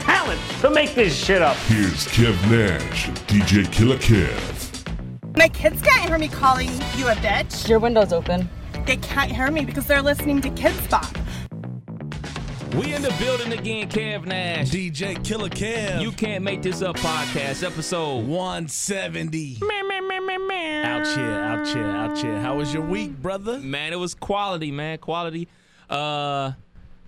talent to make this shit up. Here's Kev Nash DJ Killer Kev. My kids can't hear me calling you a bitch. Your window's open. They can't hear me because they're listening to Kidz Bop. We in the building again, Kev Nash. DJ Killer Kev. You can't make this up podcast episode 170. Out here, out here, out here. How was your week, brother? Man, it was quality, man. Quality. Uh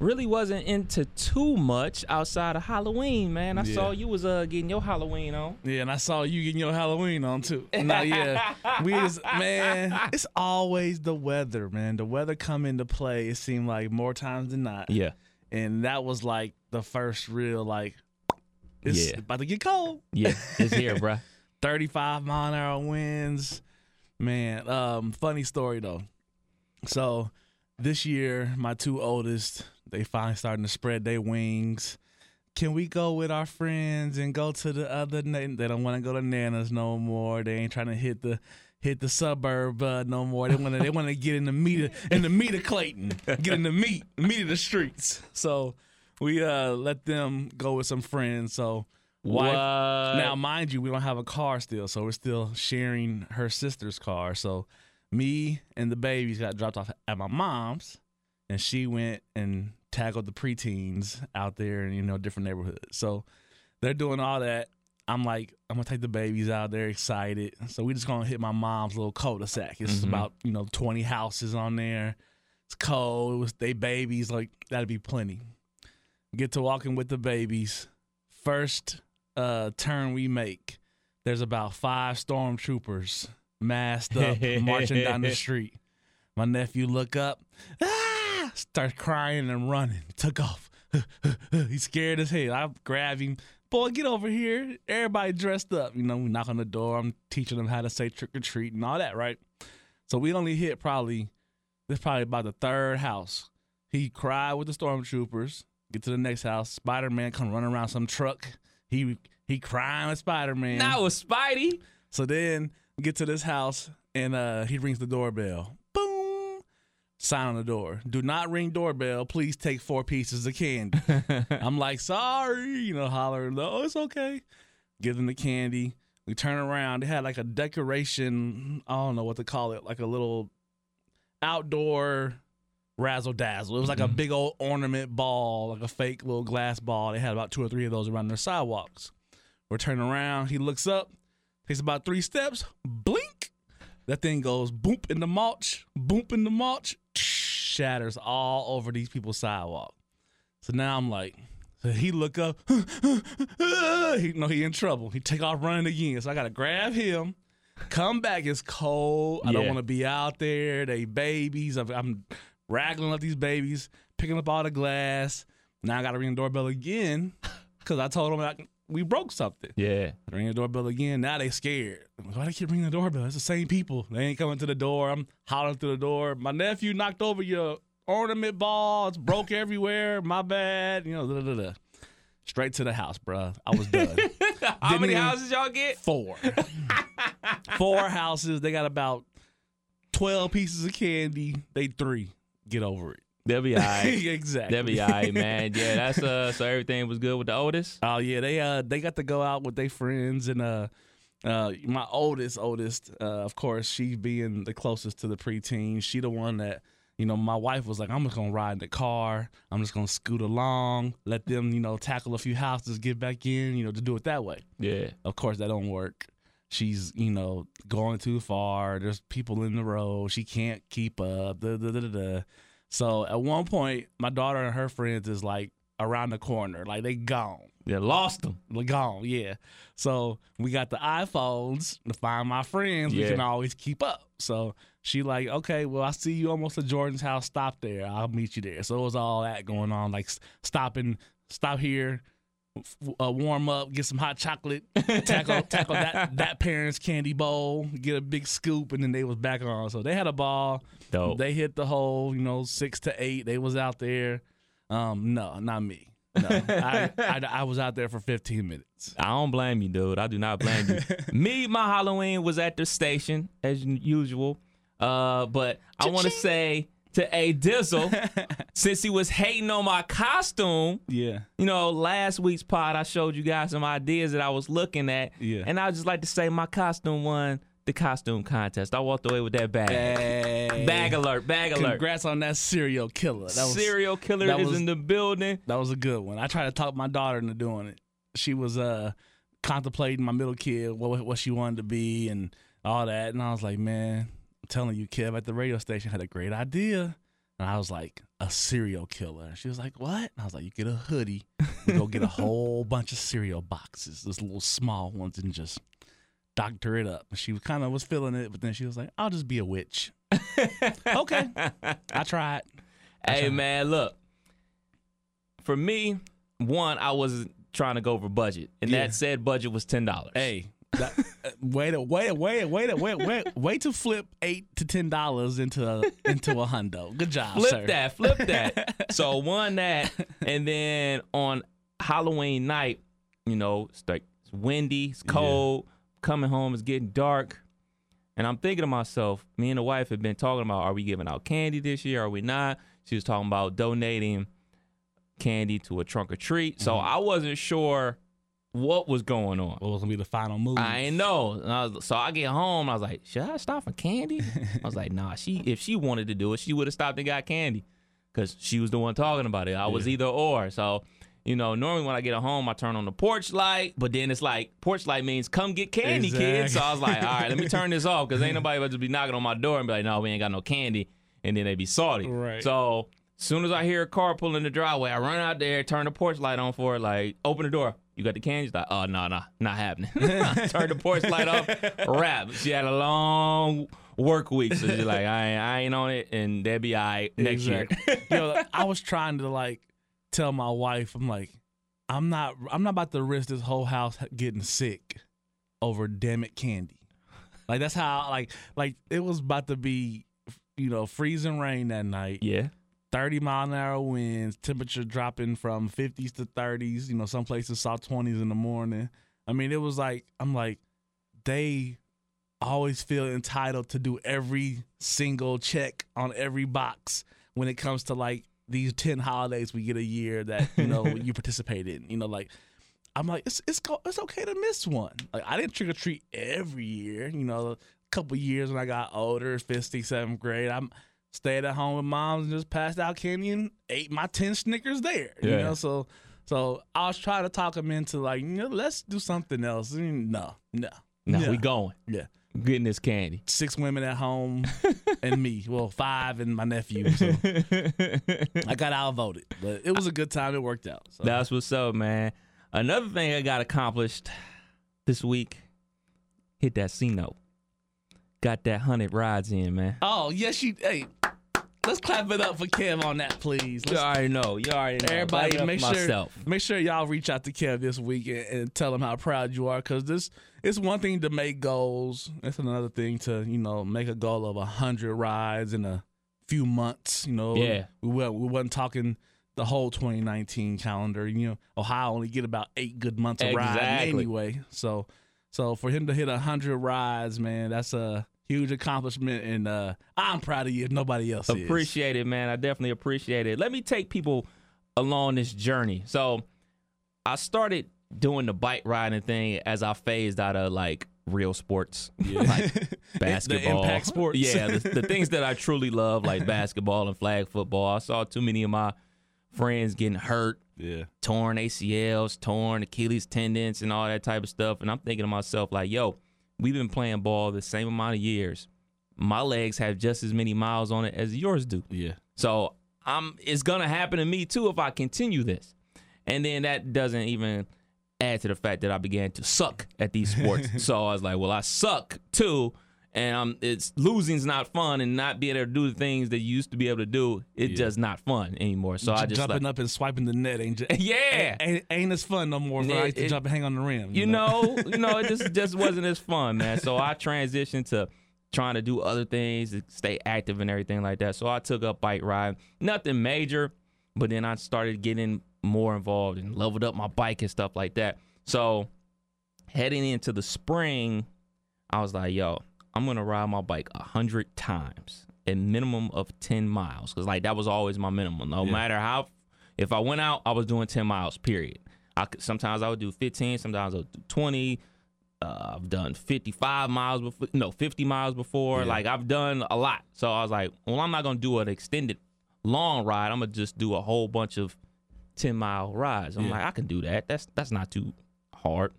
really wasn't into too much outside of Halloween, man. I Yeah. saw you was uh getting your Halloween on. Yeah, and I saw you getting your Halloween on too. No, yeah, we is man. It's always the weather, man. The weather come into play. It seemed like more times than not. Yeah. and that was like the first real like. It's Yeah. about to get cold. Yeah, it's here, bruh. 35 mile an hour winds. Man, um, funny story though. So this year, my two oldest, they finally starting to spread their wings. Can we go with our friends and go to the other? Na- they don't want to go to Nana's no more. They ain't trying to hit the hit the suburb uh, no more. They want to they want to get in the meat of, in the meat of Clayton, get in the meat meat of the streets. So we uh let them go with some friends. So wife, What? now, mind you, we don't have a car still, so we're still sharing her sister's car. So me and the babies got dropped off at my mom's, and she went and tackled the preteens out there in you know different neighborhoods. So they're doing all that. I'm like, I'm gonna take the babies out. They're excited. So we just gonna hit my mom's little cul-de-sac. It's Mhm. about you know 20 houses on there. It's cold. It was they babies. Like that'd be plenty. Get to walking with the babies. First uh, turn we make, there's about five stormtroopers masked up marching down the street. My nephew look up, ah, starts crying and running. Took off. He's scared as hell. I grab him. Boy, get over here. Everybody dressed up. You know, we knock on the door. I'm teaching them how to say trick or treat and all that, right? So we only hit probably, this probably about the third house. He cried with the stormtroopers. Get to the next house. Spider Man come running around some truck. He he crying with Spider Man. Now it was Spidey. So then get to this house and uh, he rings the doorbell. Sign on the door. Do not ring doorbell. Please take four pieces of candy. I'm like, sorry, you know, hollering. Oh, it's okay. Give them the candy. We turn around. They had like a decoration. I don't know what to call it. Like a little outdoor razzle dazzle. It was like a mm-hmm. big old ornament ball, like a fake little glass ball. They had about two or three of those around their sidewalks. We're turning around. He looks up, takes about three steps, blink. That thing goes boop in the mulch, boop in the mulch, shatters all over these people's sidewalk. So now I'm like, so he look up, he know he in trouble. He take off running again. So I gotta grab him, come back. It's cold. I don't want to be out there. They babies. I'm, I'm raggling up these babies, picking up all the glass. Now I gotta ring the doorbell again because I told them I, we broke something. Yeah. I ring the doorbell again. Now they scared. Why they keep ringing the doorbell? It's the same people. They ain't coming to the door. I'm hollering through the door. My nephew knocked over your ornament ball. It's broke everywhere. My bad. You know, da, da, da, da. straight to the house, bruh. I was done. How many houses y'all get? Four. Four houses. They got about 12 pieces of candy. They three. Get over it. They'll be all right. exactly. They'll be all right, man. Yeah, that's uh. So everything was good with the oldest. Oh yeah, they uh they got to go out with their friends and uh uh my oldest oldest uh of course she being the closest to the preteen she the one that you know my wife was like I'm just gonna ride in the car I'm just gonna scoot along let them you know tackle a few houses get back in you know to do it that way Yeah. of course that don't work she's you know going too far there's people in the road she can't keep up da, da, da, da, da. So at one point my daughter and her friends is like around the corner like they gone Yeah, lost them. like, gone, yeah. So we got the iPhones to find my friends. Yeah. We can always keep up. So she like, okay, well, I see you almost at Jordan's house. Stop there. I'll meet you there. So it was all that going on, like stopping, stop here, uh, warm up, get some hot chocolate, tackle tackle that that parent's candy bowl, get a big scoop, and then they was back on. So they had a ball. Dope. They hit the hole, you know, six to eight. They was out there. Um, no, not me. No, I, I, I was out there for 15 minutes. I don't blame you, dude. I do not blame you. Me, my Halloween was at the station as usual. Uh, but I want to say to A Dizzle, since he was hating on my costume, Yeah. you know, last week's pod, I showed you guys some ideas that I was looking at. Yeah. And I would just like to say my costume won the costume contest. I walked away with that bag. Hey. Bag alert, bag alert. Congrats on that serial killer. That was, Serial killer that is was- in the building. That was a good one. I tried to talk my daughter into doing it. She was uh contemplating my middle kid, what what she wanted to be and all that. And I was like, man, telling you, Kev at the radio station had a great idea. And I was like, a serial killer. And she was like, what? And I was like, you get a hoodie, you go get a whole bunch of cereal boxes, those little small ones, and just doctor it up. And she kind of was feeling it, but then she was like, I'll just be a witch. okay. I tried. Hey man, look. For me, one, I was trying to go over budget, and Yeah. that said budget was ten dollars. Hey, that, uh, wait, a, wait, a, wait, a, wait, a, wait, wait, wait to flip eight to ten dollars into a, into a hundo. Good job, flip sir. that, flip that. so one that, and then on Halloween night, you know, it's like it's windy, it's cold. Coming home, it's getting dark. And I'm thinking to myself, me and the wife have been talking about are we giving out candy this year? Are we not? She was talking about donating candy to a trunk or treat. So Mm-hmm. I wasn't sure what was going on. What was gonna be the final move? I ain't know. And I was, so I get home. I was like, should I stop for candy? I was like, nah. She if she wanted to do it, she would have stopped and got candy, because she was the one talking about it. I was either or. So you know, normally when I get home, I turn on the porch light, but then it's like porch light means come get candy, kids. So I was like, all right, let me turn this off because ain't nobody about to be knocking on my door and be like, no, we ain't got no candy, and then they be salty. Right. So soon as I hear a car pull in the driveway, I run out there, turn the porch light on for it, like open the door. You got the candy? She's like, oh no, no, not happening. turn the porch light off, wrap. She had a long work week, so she's like, I ain't, I ain't on it, and they'll be all right next year. Exactly. Yo, I was trying to like tell my wife, I'm like, I'm not, I'm not about to risk this whole house getting sick over damn it candy. Like that's how, like, like it was about to be, you know, freezing rain that night. yeah. 30 mile an hour winds, temperature dropping from 50s to 30s. You know, some places saw 20s in the morning. I mean, it was like, I'm like, they always feel entitled to do every single check on every box when it comes to like these 10 holidays we get a year that, you know, you participate in. You know, like, I'm like, it's it's it's okay to miss one. Like I didn't trick or treat every year. You know, a couple years when I got older, fifth, seventh grade, I'm stayed at home with moms and just passed out candy and ate my ten Snickers there. Yeah. You know, so so I was trying to talk him into like, you know, let's do something else. No, No, no. we going. Yeah, Getting this candy. six women at home and me. Well, five and my nephew. So I got outvoted, but it was a good time. It worked out. So. That's what's up, man. Another thing I got accomplished this week, hit that C note. Got that hundred rides in, man. Oh yes, you. Hey, let's clap it up for Kev on that, please. You Let's, already know. You already know. everybody, Clap it up make sure myself. make sure y'all reach out to Kev this week and, and tell him how proud you are, because this it's one thing to make goals. It's another thing to you know make a goal of a hundred rides in a few months. You know, Yeah. we wa- we wasn't talking. The whole 2019 calendar, you know, Ohio only get about eight good months of Exactly. anyway. So, so for him to hit a hundred rides, man, that's a huge accomplishment, and uh, I'm proud of you. If nobody else is. Appreciate it, man. I definitely appreciate it. Let me take people along this journey. So I started doing the bike riding thing as I phased out of like real sports, like basketball, impact sports. Yeah, the, the things that I truly love, like basketball and flag football. I saw too many of my friends getting hurt, Yeah. torn ACLs, torn Achilles tendons, and all that type of stuff. And I'm thinking to myself, like, yo, we've been playing ball the same amount of years. My legs have just as many miles on it as yours do. Yeah. So I'm it's gonna happen to me too if I continue this. And then that doesn't even add to the fact that I began to suck at these sports. so I was like, well, I suck too. And um, it's losing's not fun, and not being able to do the things that you used to be able to do, it's just not fun anymore. So I just jumping like, up and swiping the net ain't just, Yeah. ain't, ain't, ain't as fun no more. Yeah, I used to it- jump and hang on the rim. you know, you know, it just just wasn't as fun, man. So I transitioned to trying to do other things, to stay active and everything like that. So I took up bike ride, nothing major, but then I started getting more involved and leveled up my bike and stuff like that. So heading into the spring, I was like, yo, I'm gonna ride my bike a hundred times, a minimum of ten miles, because like that was always my minimum. No matter how, if I went out, I was doing ten miles. Period. I could, sometimes I would do 15, sometimes I would do 20. Uh, I've done 55 miles before, no, 50 miles before. Like I've done a lot. So I was like, well, I'm not gonna do an extended long ride. I'm gonna just do a whole bunch of 10 mile rides. I'm like, I can do that. That's that's not too hard.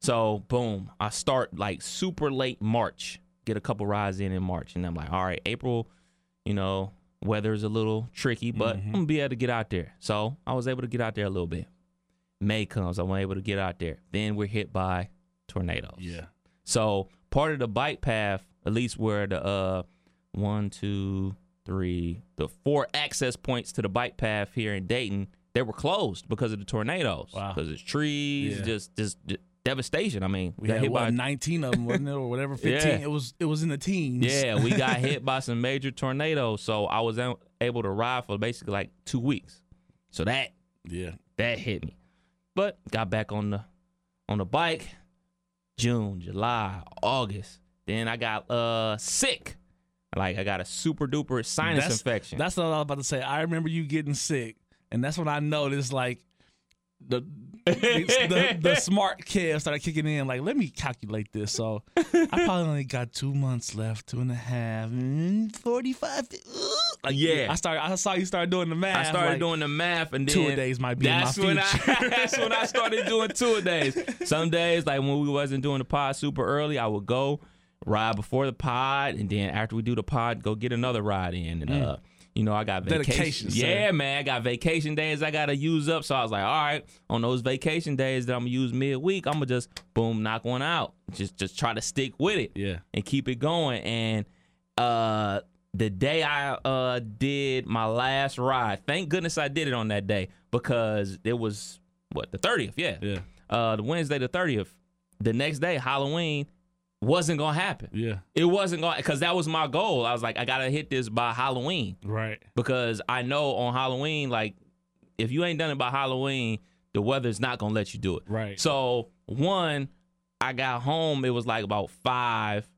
So boom, I start like super late March, get a couple rides in in March, and I'm like, all right, April, you know, weather is a little tricky, but I'm gonna be able to get out there. So I was able to get out there a little bit. May comes, I'm able to get out there. Then we're hit by tornadoes. Yeah. So part of the bike path, at least where the uh one, two, three, the four access points to the bike path here in Dayton, they were closed because of the tornadoes. Wow. Because it's trees, Yeah. just just devastation. I mean, We got had hit what, by 19 of them, wasn't it, or whatever, 15. Yeah. It was it was in the teens. yeah, we got hit by some major tornadoes. So I was able to ride for basically like two weeks. So that yeah. that hit me. But got back on the on the bike June, July, August. Then I got uh sick. Like I got a super duper sinus that's, infection. That's what I was about to say. I remember you getting sick, and that's when I noticed like the the, the smart Kev started kicking in. Like, let me calculate this. So I probably only got two months left, two and a half, mm, forty-five. Like, Yeah. I started. I saw you start doing the math. I started like, doing the math, and then two days might be in my when future. I that's when I started doing two days. Some days, like when we wasn't doing the pod super early, I would go ride before the pod, and then after we do the pod, go get another ride in. And uh, you know, I got vacation. Dedication, sir. yeah, man, I got vacation days I gotta use up. So I was like, all right, on those vacation days that I'm gonna use midweek, I'm gonna just boom knock one out. Just just try to stick with it Yeah. and keep it going. And uh the day I uh did my last ride, thank goodness I did it on that day because it was what the 30th, yeah. Yeah. Uh the Wednesday the 30th. The next day, Halloween, wasn't gonna happen. Yeah. It wasn't gonna because that was my goal. I was like, I gotta hit this by Halloween Right. because I know on Halloween, like if you ain't done it by Halloween, the weather's not gonna let you do it. Right. So one, I got home. It was like about five,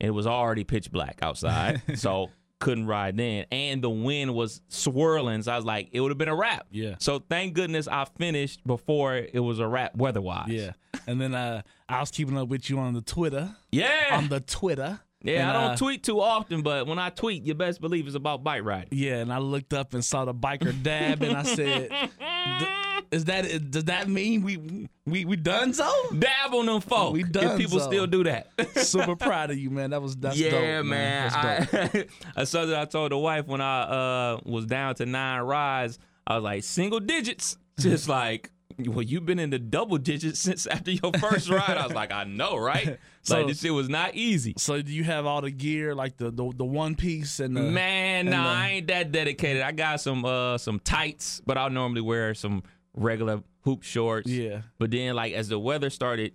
and it was already pitch black outside. so couldn't ride then, and the wind was swirling. So I was like, it would have been a wrap. Yeah. So thank goodness I finished before it was a wrap weather-wise. Yeah. And then uh, I was keeping up with you on the Twitter. Yeah. On the Twitter. yeah. And, I don't uh, tweet too often, but when I tweet, you best believe it's about bike riding. Yeah, and I looked up and saw the biker dab, and I said, "D- "Is that? Does that mean we we we done so?" Dab on them folk. We if people so. still do that. Super proud of you, man. That was that's yeah, dope, man. That's dope. I, something I told the wife when I uh was down to nine rides. I was like single digits, just like. Well, you've been in the double digits since after your first ride. I was like, I know, right? So- like this shit was not easy. so do you have all the gear, like the the, the one piece and the Man, and nah, the- I ain't that dedicated. I got some uh some tights, but I'll normally wear some regular hoop shorts. Yeah. But then like as the weather started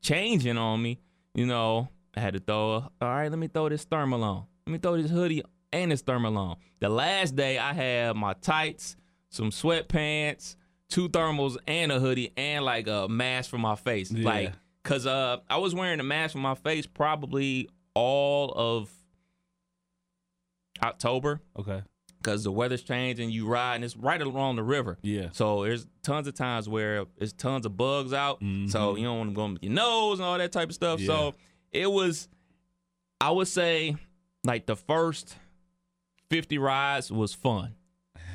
changing on me, you know, I had to throw a, all right, let me throw this thermal on. Let me throw this hoodie and this thermal on. The last day I had my tights, some sweatpants, two thermals and a hoodie and like a mask for my face. Yeah. Like cuz uh I was wearing a mask for my face probably all of October Okay. Because the weather's changing. You ride, and it's right along the river. Yeah. So there's tons of times where there's tons of bugs out. Mm-hmm. So you don't want to go with your nose and all that type of stuff. So it was, I would say, like the first 50 rides was fun.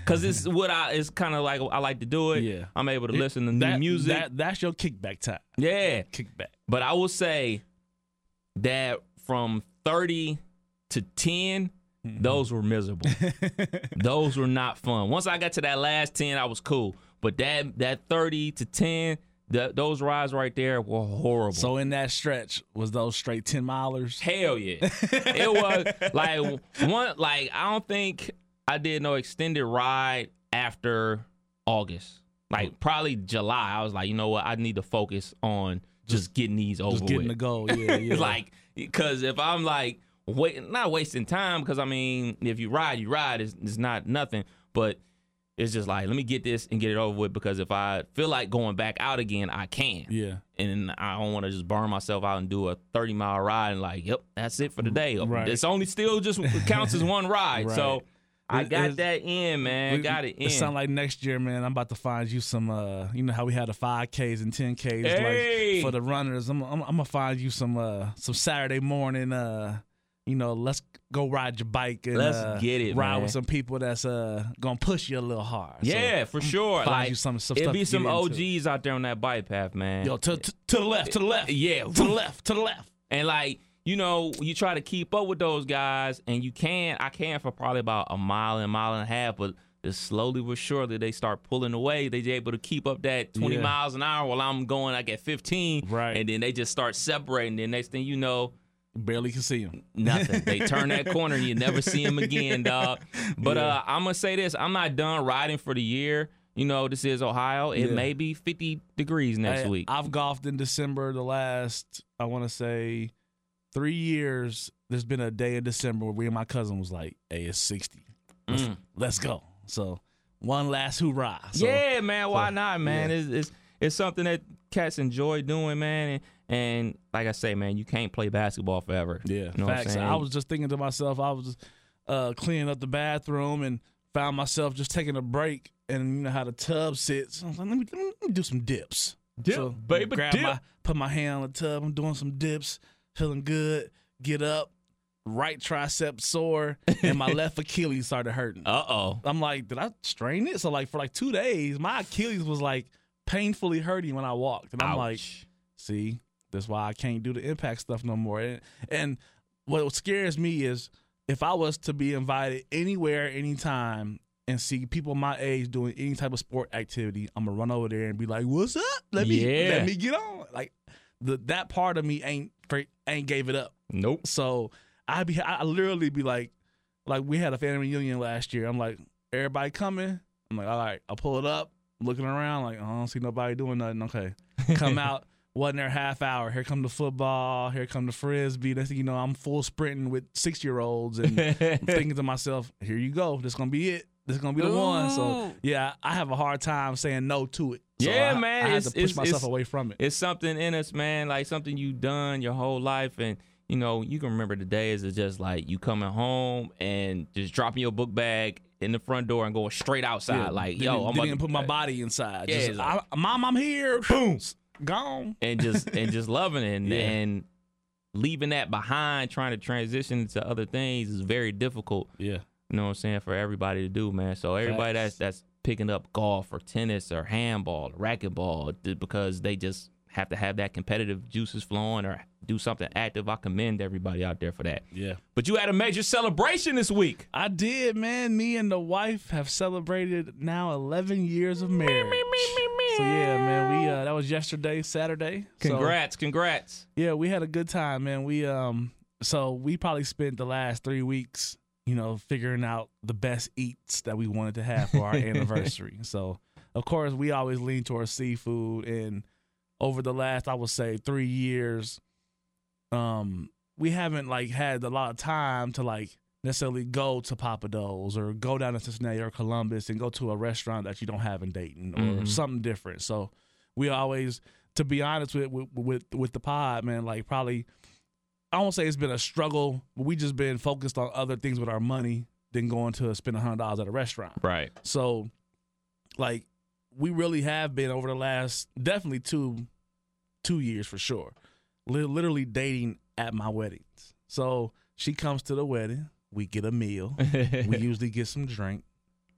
Cause it's what I it's kind of like I like to do it. Yeah. I'm able to It- listen to new music. That, that's your kickback time. yeah. Kickback. But I will say that from 30 to 10, Mm-hmm. those were miserable. those were not fun. Once I got to that last 10, I was cool. But that that 30 to 10, th- those rides right there were horrible. So in that stretch, was those straight ten milers? Hell yeah. it was like one like I don't think I did no extended ride after August. Like oh. probably July. I was like, you know what? I need to focus on just, getting these over Just getting with. the goal. Yeah, yeah. Like because if I'm like wait, not wasting time because I mean if you ride, you ride. It's, it's not nothing, but it's just like let me get this and get it over with because if I feel like going back out again, I can. yeah. And I don't want to just burn myself out and do a 30 mile ride and like, yep, that's it for the day. Right. It's only still just counts as one ride. Right. So I got it's- that in, man. We- got it in. It sound like next year, man. I'm about to find you some. uh You know how we had the five Ks and ten Ks Hey! like for the runners. I'm, I'm, I'm gonna find you some uh some Saturday morning. uh You know, let's go ride your bike and Let's uh, get it, Ride man. with some people that's uh gonna push you a little hard. So, yeah, for sure. find Like you some- some it'd be some get into. OGs out there on that bike path, man. Yo, to, to, to the left, to the left, yeah, to the left, to the left. And like, you know, you try to keep up with those guys, and you can. I can for probably about a mile and a mile and a half, but just slowly but surely they start pulling away. They able to keep up that 20 Yeah. miles an hour while I'm going like at 15. Right. And then they just start separating. Then next thing you know, Barely can see him. nothing. they turn that corner and you never see them again, dog. But uh, I'm gonna say this: I'm not done riding for the year. You know, this is Ohio. It Yeah. may be 50 degrees next Hey, week. I've golfed in December the last, I want to say, three years. There's been a day in December where we and my cousin was like, "Hey, it's 60. Let's, Mm. let's go." So one last hoorah. So, yeah, man. Why so, not, man? yeah. It's, it's it's something that cats enjoy doing, man. And, and like I say, man, you can't play basketball forever. yeah. you know what I'm Facts. I was just thinking to myself, I was just uh, cleaning up the bathroom and found myself just taking a break. And you know how the tub sits. I was like, let me, let me do some dips. Dip, baby, grab dip. My, put my hand on the tub. I'm doing some dips, feeling good. Get up, right tricep sore, and my left Achilles started hurting. Uh oh. I'm like, did I strain it? So like for like two days, my Achilles was like painfully hurting when I walked, and I'm like, see, that's why I can't do the impact stuff no more. And, and what scares me is if I was to be invited anywhere, anytime, and see people my age doing any type of sport activity, I'm gonna run over there and be like, "What's up? Let me Yeah. let me get on." Like the that part of me ain't ain't gave it up. Nope. So I be I literally be like, like we had a family reunion last year. I'm like, everybody coming. I'm like, all right, I pull it up, looking around, like I don't see nobody doing nothing. Okay, come out. Wasn't there half hour? Here come the football. Here come the frisbee. Thing you know, I'm full sprinting with six year olds and thinking to myself, here you go. This is gonna be it. This is gonna be the one. So yeah, I have a hard time saying no to it. So Yeah, I- man, I had it's- to push it's- myself it's- away from it. It's something in us, man. Like something you done your whole life, and you know you can remember the days of just like you coming home and just dropping your book bag in the front door and going straight outside. Yeah, like, yo, I'm didn't about even to- put my body inside. Yeah, Just, like- I, Mom, I'm here. Boom, gone. and just and just loving it. And, Yeah. and leaving that behind trying to transition to other things is very difficult. Yeah, you know what i'm saying? For everybody to do man. So everybody that's that's picking up golf or tennis or handball or racquetball because they just have to have that competitive juices flowing or do something active i commend everybody out there for that yeah. but you had a major celebration this week I did, man. Me and the wife have celebrated now 11 years of marriage. So yeah, man, we uh, that was yesterday, Saturday. So, congrats congrats yeah, we had a good time, man. We um, so we probably spent the last three weeks, you know, figuring out the best eats that we wanted to have for our anniversary. So of course, we always lean towards seafood, and over the last, I would say, three years, um, we haven't like had a lot of time to like necessarily go to Pappadeaux's or go down to Cincinnati or Columbus and go to a restaurant that you don't have in Dayton or Mhm. something different. So we always, to be honest with with with, with the pod, man, like probably I won't say it's been a struggle, but we just been focused on other things with our money than going to spend a hundred dollars at a restaurant. right So, like, we really have been over the last definitely two two years for sure, li- literally dating at my weddings. So she comes to the wedding, we get a meal, we usually get some drink,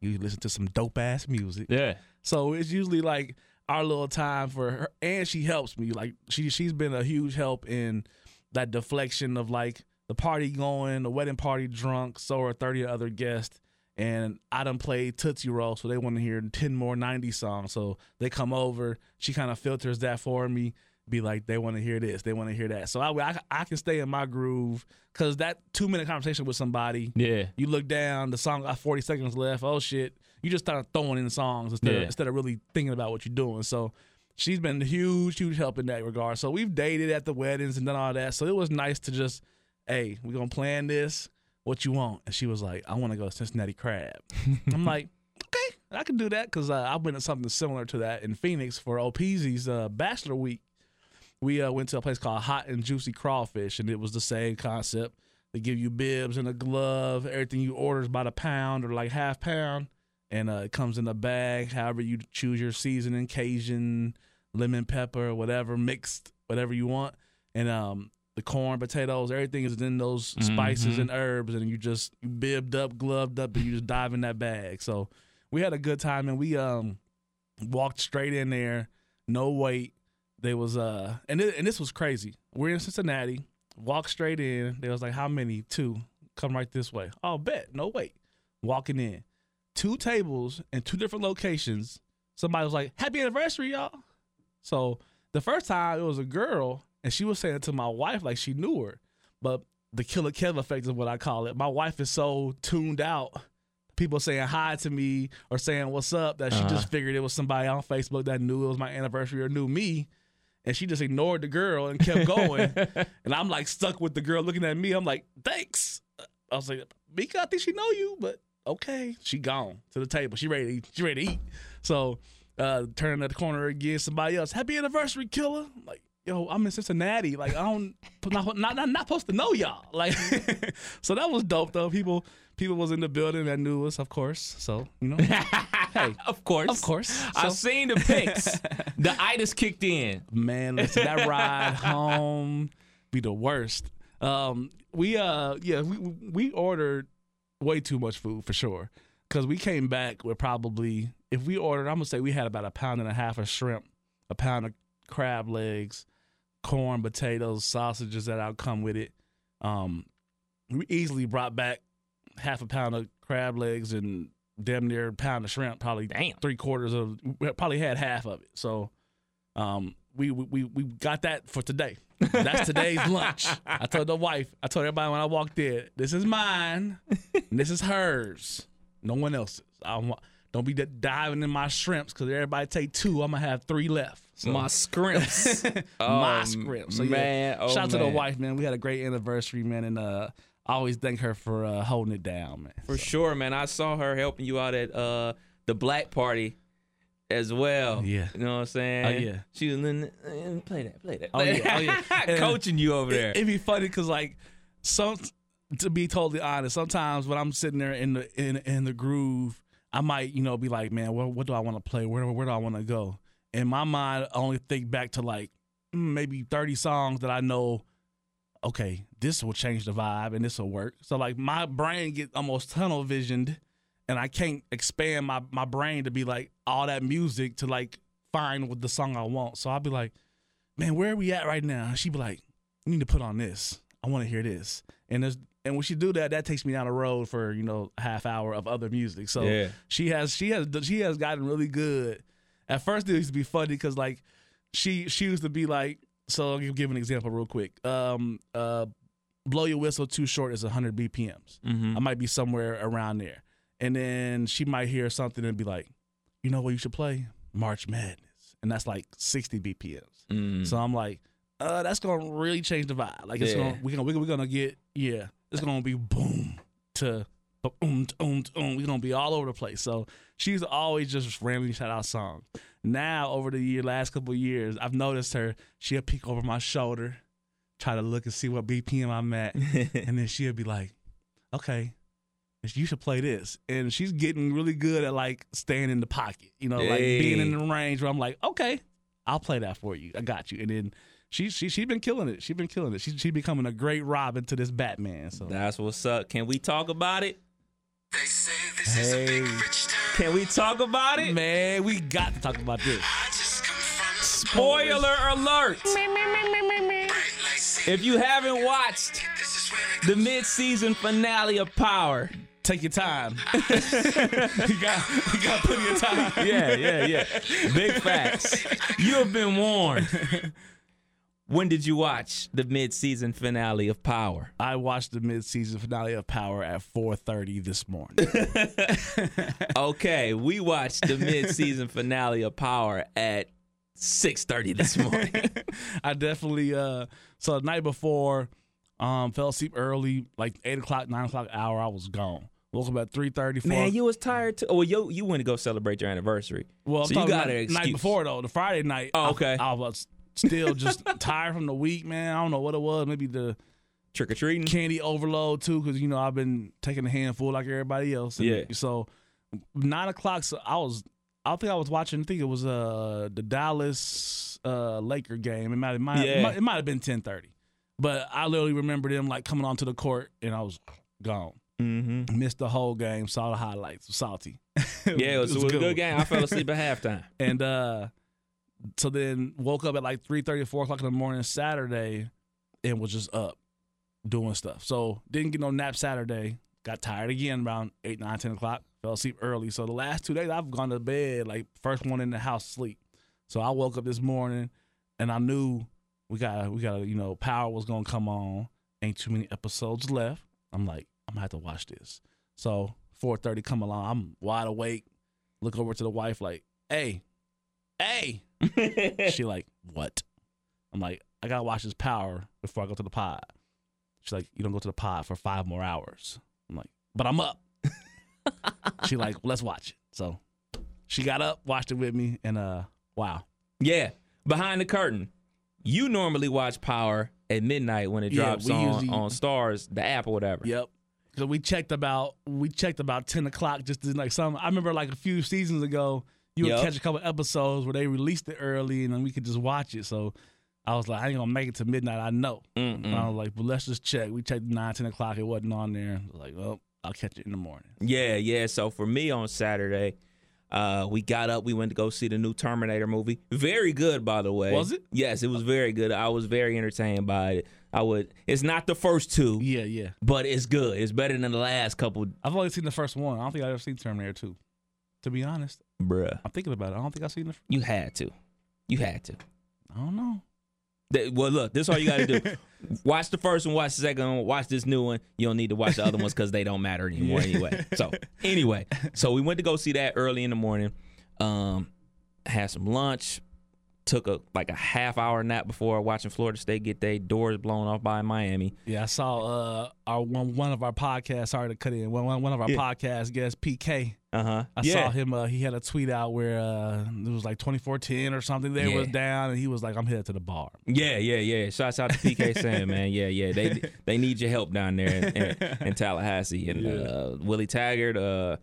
you listen to some dope ass music. yeah So it's usually like our little time for her, and she helps me. Like she she's been a huge help in that deflection of like the party going, the wedding party drunk, so are thirty other guests, and I done played Tootsie Roll, so they want to hear 10 more 90s songs. So they come over, she kind of filters that for me, be like, they want to hear this, they want to hear that. So I, I, I can stay in my groove because that two minute conversation with somebody, Yeah. you look down, the song got 40 seconds left. Oh shit. You just start throwing in songs instead, of, instead of really thinking about what you're doing. So she's been a huge, huge help in that regard. So we've dated at the weddings and done all that. So it was nice to just, hey, we're going to plan this. What you want? And she was like, I want to go to Cincinnati Crab. I'm like, okay, I can do that because uh, I went to something similar to that in Phoenix for OPZ's uh, Bachelor Week. We uh, went to a place called Hot and Juicy Crawfish, and it was the same concept. They give you bibs and a glove. Everything you order is about a pound or like half pound, and uh, it comes in a bag. However you choose your seasoning, Cajun, lemon pepper, whatever mixed, whatever you want, and um, the corn, potatoes, everything is in those spices and herbs, and you just bibbed up, gloved up, and you just dive in that bag. So we had a good time, and we um walked straight in there, no wait. There was uh, and it, and this was crazy. We're in Cincinnati. Walk straight in. There was like how many? Two. Come right this way. Oh, bet. No wait. Walking in, two tables in two different locations. Somebody was like, "Happy anniversary, y'all." So the first time it was a girl, and she was saying it to my wife like she knew her. But the killer Kev effect is what I call it. My wife is so tuned out. People saying hi to me or saying what's up that she just figured it was somebody on Facebook that knew it was my anniversary or knew me. And she just ignored the girl and kept going. and I'm like stuck with the girl looking at me. I'm like, thanks. I was like, Mika, I think she know you, but okay. She gone to the table. She ready to eat. She ready to eat. So uh turning at the corner again, somebody else, happy anniversary, killer. I'm like, yo, I'm in Cincinnati. Like, I don't not not, not, not supposed to know y'all. Like so that was dope though. People people was in the building that knew us, of course. So, you know. hey, Of course. Of course. I've So- seen the pics. the itis kicked in. man, listen, that ride home be the worst. Um, we uh, yeah, we we ordered way too much food for sure because we came back with probably if we ordered, I'm gonna say we had about a pound and a half of shrimp, a pound of crab legs, corn, potatoes, sausages that I'll come with it. Um, we easily brought back half a pound of crab legs and damn near a pound of shrimp. Probably Damn. three quarters of probably had half of it. So um, we, we we got that for today. That's today's lunch. I told the wife, I told everybody when I walked in, this is mine, and this is hers. No one else's. I want, don't be d- diving in my shrimps because everybody take two. I'm gonna have three left. So My scrimps. my Oh, script. So man, yeah, oh, shout out to the wife, man. We had a great anniversary, man, and uh, I always thank her for uh, holding it down, man. For sure, man. I saw her helping you out at uh, the black party as well. Yeah. You know what I'm saying? Oh, yeah. She was in, uh, play that, play that. Oh, yeah, oh, yeah. Coaching you over there. It, would be funny because like some to be totally honest, sometimes when I'm sitting there in the in in the groove, I might you know be like, man, what what do I want to play? Where where do I want to go? In my mind, I only think back to like mm, maybe 30 songs that I know. Okay, this will change the vibe and this will work. So like my brain get almost tunnel visioned, and I can't expand my my brain to be like all that music to like find what the song I want. So I'll be like, man, where are we at right now? She'd be like, you need to put on this. I want to hear this. And there's and when she do that, that takes me down the road for you know a half hour of other music. So Yeah. she has she has she has gotten really good. At first, it used to be funny because like she she used to be like. So I'll give an example real quick. Um, uh, blow your whistle Too Short is 100 BPMs. I might be somewhere around there, and then she might hear something and be like, you know what you should play March Madness, and that's like 60 BPMs. So I'm like, uh, that's gonna really change the vibe. Like it's Yeah. gonna we're gonna we're gonna get yeah, it's gonna be boom to boom um, boom um, boom. Um, We're gonna be all over the place. So she's always just randomly shout out songs. Now over the year, last couple of years, I've noticed her. She'll peek over my shoulder, try to look and see what BPM I'm at, and then she'll be like, okay. You should play this, and she's getting really good at like staying in the pocket, you know, like being in the range where I'm like, okay, I'll play that for you. I got you. And then she she she been killing it. She been killing it. She she becoming a great Robin to this Batman. So That's what's up. Can we talk about it? They say this is a big Hey. rich town. Can we talk about it? man, we got to talk about this. I just come from the Spoiler alert. bright light city. If you haven't watched This is where it the mid-season finale of Power, Take your time. you got you got plenty of time. yeah, yeah, yeah. Big facts. You have been warned. When did you watch the mid-season finale of Power? I watched the mid-season finale of Power at 4:30 this morning. Okay, we watched the mid-season finale of Power at 6:30 this morning. I definitely uh so the night before, um, fell asleep early, like eight o'clock, nine o'clock hour. I was gone. Woke up at three thirty. Man, you was tired too. Oh, well, you you went to go celebrate your anniversary. well, I'm so you got an the night excuse. before though, the Friday night. Oh, I- okay. I, was still just tired from the week, man. I don't know what it was. Maybe the trick or treating. candy overload too, because you know I've been taking a handful like everybody else. And Yeah. So nine o'clock. So I was. I think I was watching. I think it was uh the Dallas uh Laker game. It might. It might. Yeah. It might, it have been ten thirty. But I literally remember them like coming onto the court, and I was gone. Mm-hmm. Missed the whole game. Saw the highlights. Salty. Yeah, it was, it was a good one. game. I fell asleep at halftime. And uh so then woke up at like 3 4 o'clock in the morning Saturday and was just up doing stuff. So didn't get no nap Saturday. Got tired again around 8, 9, 10 o'clock. Fell asleep early. So the last two days I've gone to bed like first one in the house sleep. So I woke up this morning and I knew we got we got you know power was gonna come on. Ain't too many episodes left. I'm like I'm gonna have to watch this. So 4:30 come along. I'm wide awake. Look over to the wife like, hey, hey. she like, what? I'm like, I gotta watch this power before I go to the pod. She's like, you don't go to the pod for five more hours. I'm like, but I'm up. she like, let's watch it. So she got up, watched it with me, and uh, wow. Yeah, behind the curtain. You normally watch Power at midnight when it Yeah, drops on, usually- on Starz, the app or whatever. Yep. So we checked about we checked about ten o'clock just to like some. I remember like a few seasons ago, you would Yep. catch a couple episodes where they released it early and then we could just watch it. So I was like, I ain't gonna make it to midnight. I know. Mm-mm. And I was like, but let's just check. We checked nine, ten o'clock. It wasn't on there. I was like, well, I'll catch it in the morning. Yeah, yeah. So for me on Saturday, uh, we got up. We went to go see the new Terminator movie. Very good, by the way. Was it? Yes, it was very good. I was very entertained by it. I would. It's not the first two, Yeah, yeah. but it's good. It's better than the last couple. I've only seen the first one. I don't think I've ever seen Terminator 2. To be honest, Bruh, I'm thinking about it. I don't think I've seen the. you had to. You had to. I don't know. Th- Well, look, this is all you got to do. watch the first one, watch the second one, watch this new one. You don't need to watch the other ones because they don't matter anymore anyway. So, anyway, so we went to go see that early in the morning. Um, had some lunch, took a like a half hour nap before watching Florida State get their doors blown off by Miami. Yeah, I saw uh our one one of our podcasts. Sorry to cut in. One one, one of our Yeah. podcast guests, PK. Uh huh. I saw him. Uh, he had a tweet out where uh, it was like 2410 or something. They Yeah. was down, and he was like, "I'm headed to the bar." Yeah, yeah, yeah. Shouts out to PK Sam, man. Yeah, yeah. They they need your help down there in, in, in Tallahassee. And uh, Willie Taggart, uh,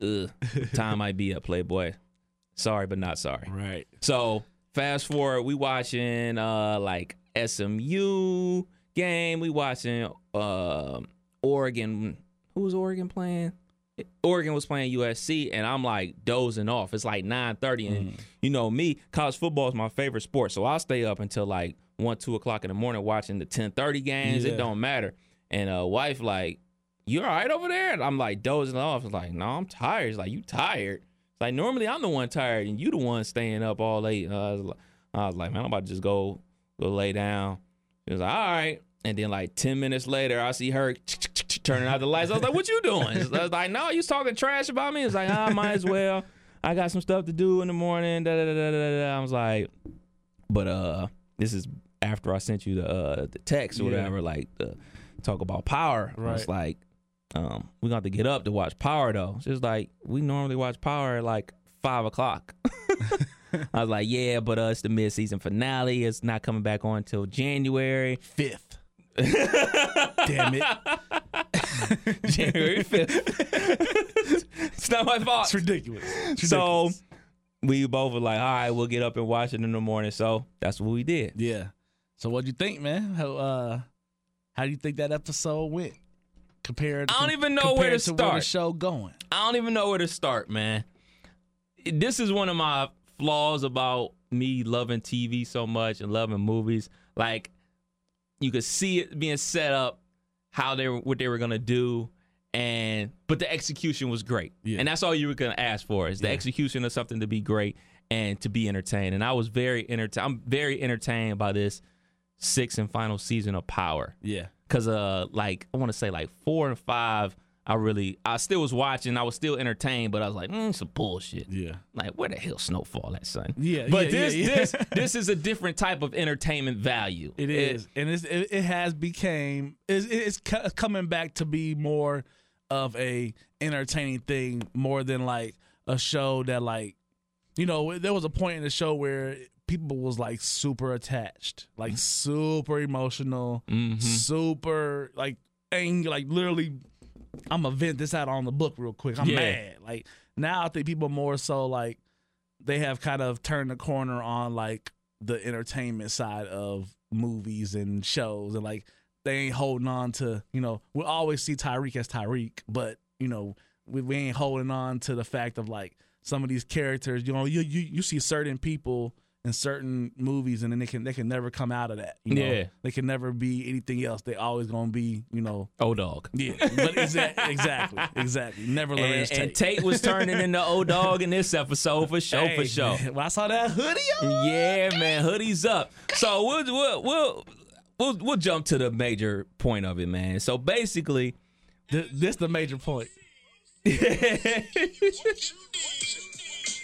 ugh, time might be up, Playboy. Sorry, but not sorry. Right. So fast forward, we watching uh like SMU game. We watching uh, Oregon. Who was Oregon playing? Oregon was playing USC, and I'm like dozing off. It's like 9:30, and you know me, college football is my favorite sport, so I'll stay up until like one, two o'clock in the morning watching the 10:30 games. Yeah. It don't matter. And uh, wife like, you all right over there? And I'm like dozing off. It's like, no, I'm tired. It's like you tired. It's like normally I'm the one tired, and you the one staying up all late. Uh, I, was like, I was like, man, I'm about to just go go lay down. She was like, all right. And then like 10 minutes later, I see her turning out the lights. I was like, what you doing? I was like, no, you talking trash about me. It's like, I might as well. I got some stuff to do in the morning. Da, da, da, da, da. I was like, but uh, this is after I sent you the uh, the text or Yeah. whatever, like the talk about power. I was Right. like, um, we got to get up to watch Power though. It's just like, we normally watch Power at like five o'clock. I was like, yeah, but uh, it's the mid season finale. It's not coming back on until January. Fifth. Damn it. January 5th. it's not my fault. It's ridiculous. It's So ridiculous. we both were like, all right, we'll get up and watch it in the morning. So that's what we did. yeah. So what'd you think, man? How uh, how do you think that episode went? Compared. I don't even know where compared to Where the start. show going? I don't even know where to start, man. This is one of my flaws about me loving TV so much and loving movies. Like you could see it being set up, how they were, what they were gonna do, and but the execution was great. Yeah. And that's all you were gonna ask for is the Yeah. execution of something to be great and to be entertained. And I was very entertained. I'm very entertained by this sixth and final season of Power. Yeah. Cause uh like I want to say like four and five, I really I still was watching, I was still entertained, but I was like, mm, some bullshit. Yeah. Like where the hell Snowfall at, son? Yeah, But yeah, this yeah, yeah. this this is a different type of entertainment value. It is, and it's, it, it has became it's, it's coming back to be more of a entertaining thing more than like a show that like you know there was a point in the show where people was like super attached, like super emotional, Mhm. super like angry, like literally. I'm gonna vent this out on the book real quick. I'm Yeah. mad. Like now, I think people more so like they have kind of turned the corner on like the entertainment side of movies and shows and like they ain't holding on to you know we always see Tariq as Tariq but you know we, we ain't holding on to the fact of like some of these characters you know you you, you see certain people in certain movies and then they can they can never come out of that you know Yeah. they can never be anything else they always gonna be you know Oh dog. yeah but exa- exactly exactly never Lorenz And, and Tate. Tate was turning into old dog in this episode for sure, for sure. I saw that hoodie on, Yeah, man, hoodies up. So we'll we'll we'll we'll, we'll jump to the major point of it, man. So basically, Th- this the major point.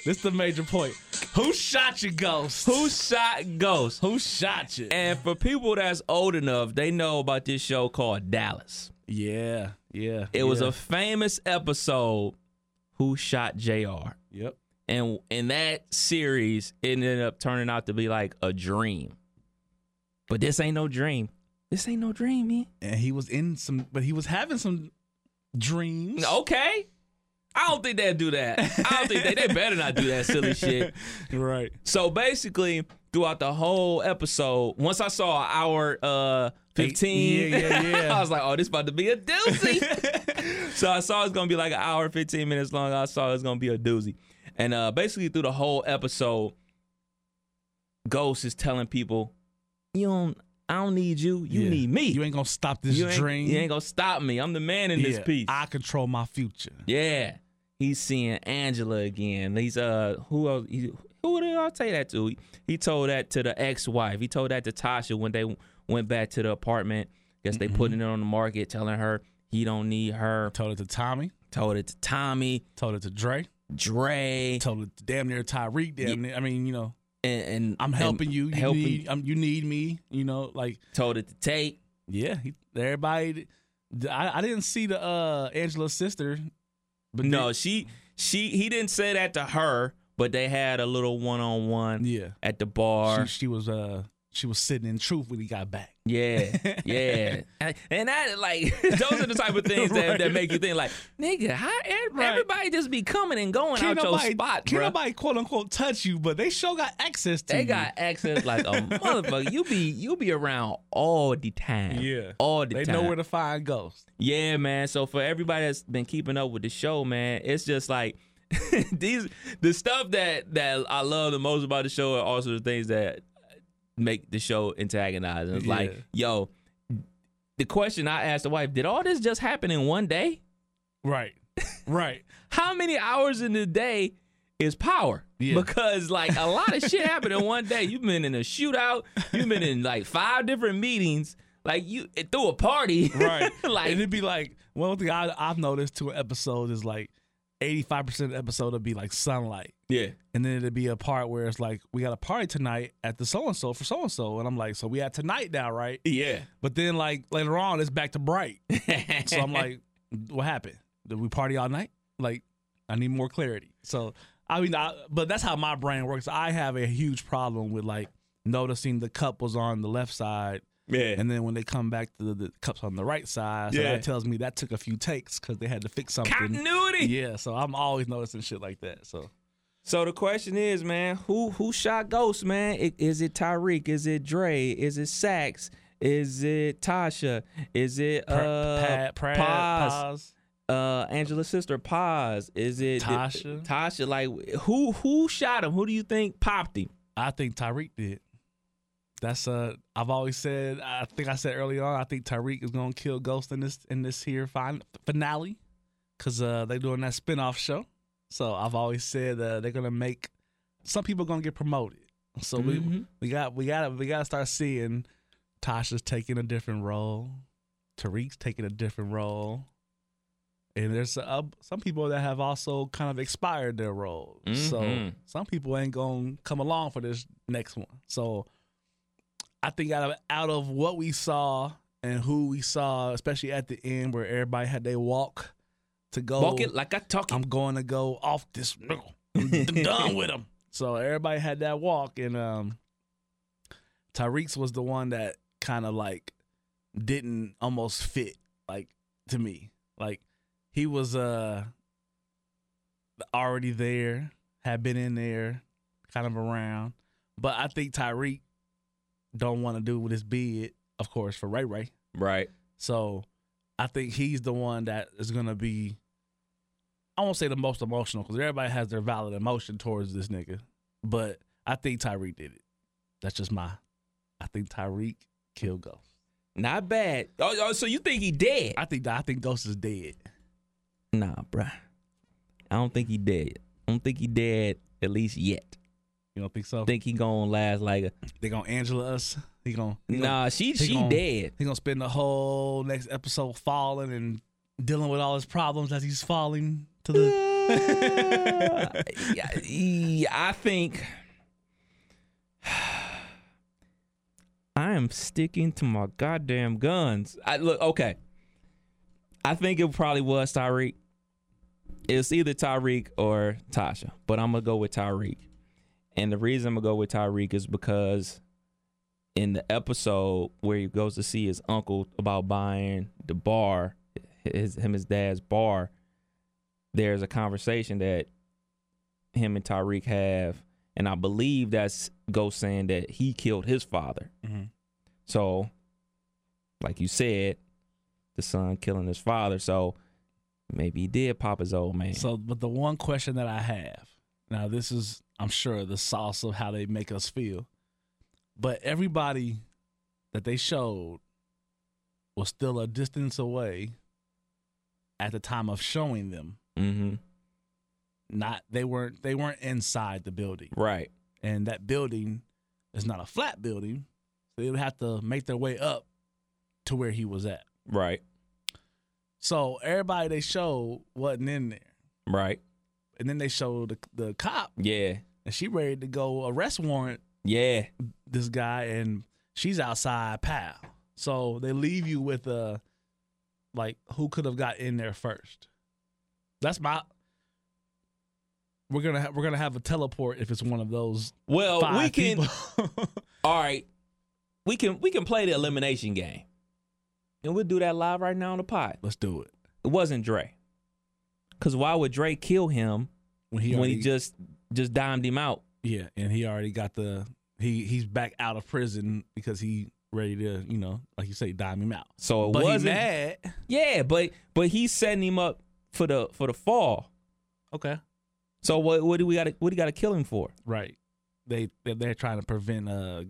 This the major point. Who shot you, Ghost? who shot Ghost? Who shot you? And for people that's old enough, they know about this show called Dallas. yeah, yeah. It was yeah. a famous episode. Who shot Jr. yep. And in that series, it ended up turning out to be like a dream. But this ain't no dream. This ain't no dream, man. And he was in some, but he was having some dreams. Okay. I don't think they'd do that. I don't think they they better not do that silly shit. right. So basically, throughout the whole episode, once I saw an hour uh 15, Yeah, yeah, yeah. I was like, oh, this about to be a doozy. so I saw it's gonna be like an hour, 15 minutes long. I saw it's gonna be a doozy. And uh basically through the whole episode, Ghost is telling people, You don't I don't need you, you Yeah. need me. You ain't gonna stop this You dream. you ain't gonna stop me. I'm the man in this piece. I control my future. Yeah. He's seeing Angela again. He's uh who else he, who did I say that to? He, he told that to the ex-wife. He told that to Tasha when they went back to the apartment. Guess they putting it on the market, telling her he don't need her. Told it to Tommy. Told it to Tommy, Told it to Dre. Dre, Told it to damn near Tariq. Damn near. I mean, you know, and, and I'm helping and you. You helping. need. Um, you need me. You know, like Told it to Tate. Yeah, he, everybody. I, I didn't see the uh Angela's sister, but No, they- she she he didn't say that to her, but they had a little one-on-one yeah, at the bar. she, she was uh she was sitting in truth when he got back. Yeah, yeah, and, and that like those are the type of things that, that make you think like, nigga, how e- Right. everybody just be coming and going out your spot, can't nobody quote unquote touch you, but they sure got access to They you. got access like a motherfucker. You be you be around all the time. yeah, all the they time. know where to find ghosts. Yeah, man. So for everybody that's been keeping up with the show, man, it's just like these the stuff that that I love the most about the show are also the things that make the show antagonizing. It's like, yo, the question I asked the wife, did all this just happen in one day? Right, right. How many hours in the day is power? Yeah. Because like a lot of shit happened in one day. You've been in a shootout, you've been in like five different meetings, like you threw a party. Right. like and it'd be like one thing I, I've noticed to an episode is like eighty five percent of the episode would be like sunlight. Yeah. And then it'd be a part where it's like, we got a party tonight at the so and so for so and so. And I'm like, so we at tonight now, right? Yeah. But then like later on, it's back to bright. So I'm like, what happened? Did we party all night? Like, I need more clarity. So I mean, I, but that's how my brain works. I have a huge problem with like noticing the cup was on the left side, Yeah. and then when they come back to the, the cups on the right side, so Yeah. that tells me that took a few takes because they had to fix something. Continuity. Yeah, so I'm always noticing shit like that. So So the question is, man, who who shot Ghost, man? Is it Tariq? Is it Dre? Is it Saxe? Is it Tasha? Is it uh, Pat, Paz? Paz. Uh, Angela's sister Paz? Is it Tasha. Tasha, like who who shot him? Who do you think popped him? I think Tariq did. That's uh I've always said I think I said early on I think Tariq is gonna kill Ghost in this in this here fin- finale because uh they're doing that spinoff show. So I've always said uh, they're gonna make some people gonna get promoted. So we we got we got to we got to start seeing Tasha's taking a different role, Tariq's taking a different role, and there's uh, some people that have also kind of expired their roles. So Mhm. some people ain't gonna come along for this next one. So I think out of out of what we saw and who we saw, especially at the end where everybody had their walk to go, Walk it like I talk it. I'm going to go off this. I'm done with him. So everybody had that walk, and um, Tariq's was the one that kind of like didn't almost fit, like to me. Like he was uh already there, had been in there, kind of around. But I think Tariq don't want to do with his bid, of course, for Ray Ray. right. So I think he's the one that is going to be, I won't say the most emotional because everybody has their valid emotion towards this nigga. But I think Tariq did it. That's just my, I think Tariq killed Ghost. Not bad. Oh, oh, so you think he dead? I think I think Ghost is dead. Nah, bruh. I don't think he dead. I don't think he dead at least yet. You don't think so? Think he gonna last like a they gonna Angela us. He gonna he gonna- Nah, she she gonna- dead. He gonna spend the whole next episode falling and dealing with all his problems as he's falling to the. yeah, I think I am sticking to my goddamn guns. I look okay. I think it probably was Tariq. It's either Tariq or Tasha, but I'm gonna go with Tariq. And the reason I'm gonna go with Tariq is because in the episode where he goes to see his uncle about buying the bar, his him his dad's bar, there's a conversation that him and Tariq have, and I believe that's Ghost saying that he killed his father. Mhm. So, like you said, the son killing his father. So maybe he did pop his old man. So, but the one question that I have now, this is, I'm sure, the sauce of how they make us feel. But everybody that they showed was still a distance away at the time of showing them. mm-hmm. Not they weren't they weren't inside the building, Right. and that building is not a flat building, so they would have to make their way up to where he was at. Right. So everybody they showed wasn't in there, Right. And then they showed the, the cop Yeah. and she ready to go arrest warrant Yeah. this guy and she's outside pal so they leave you with a like who could have got in there first that's my we're gonna ha- we're gonna have a teleport if it's one of those Well, we can. All right. We can we can play the elimination game, and we'll do that live right now on the pod. let's do it It wasn't Dre. Cause why would Dre kill him when he when already, he just just dimed him out? yeah and he already got the he he's back out of prison because he ready to you know like you say dime him out So it but wasn't. mad Yeah, but but he's setting him up for the for the fall. okay So what what do we got? What do you got to kill him for? Right. They they're, they're trying to prevent uh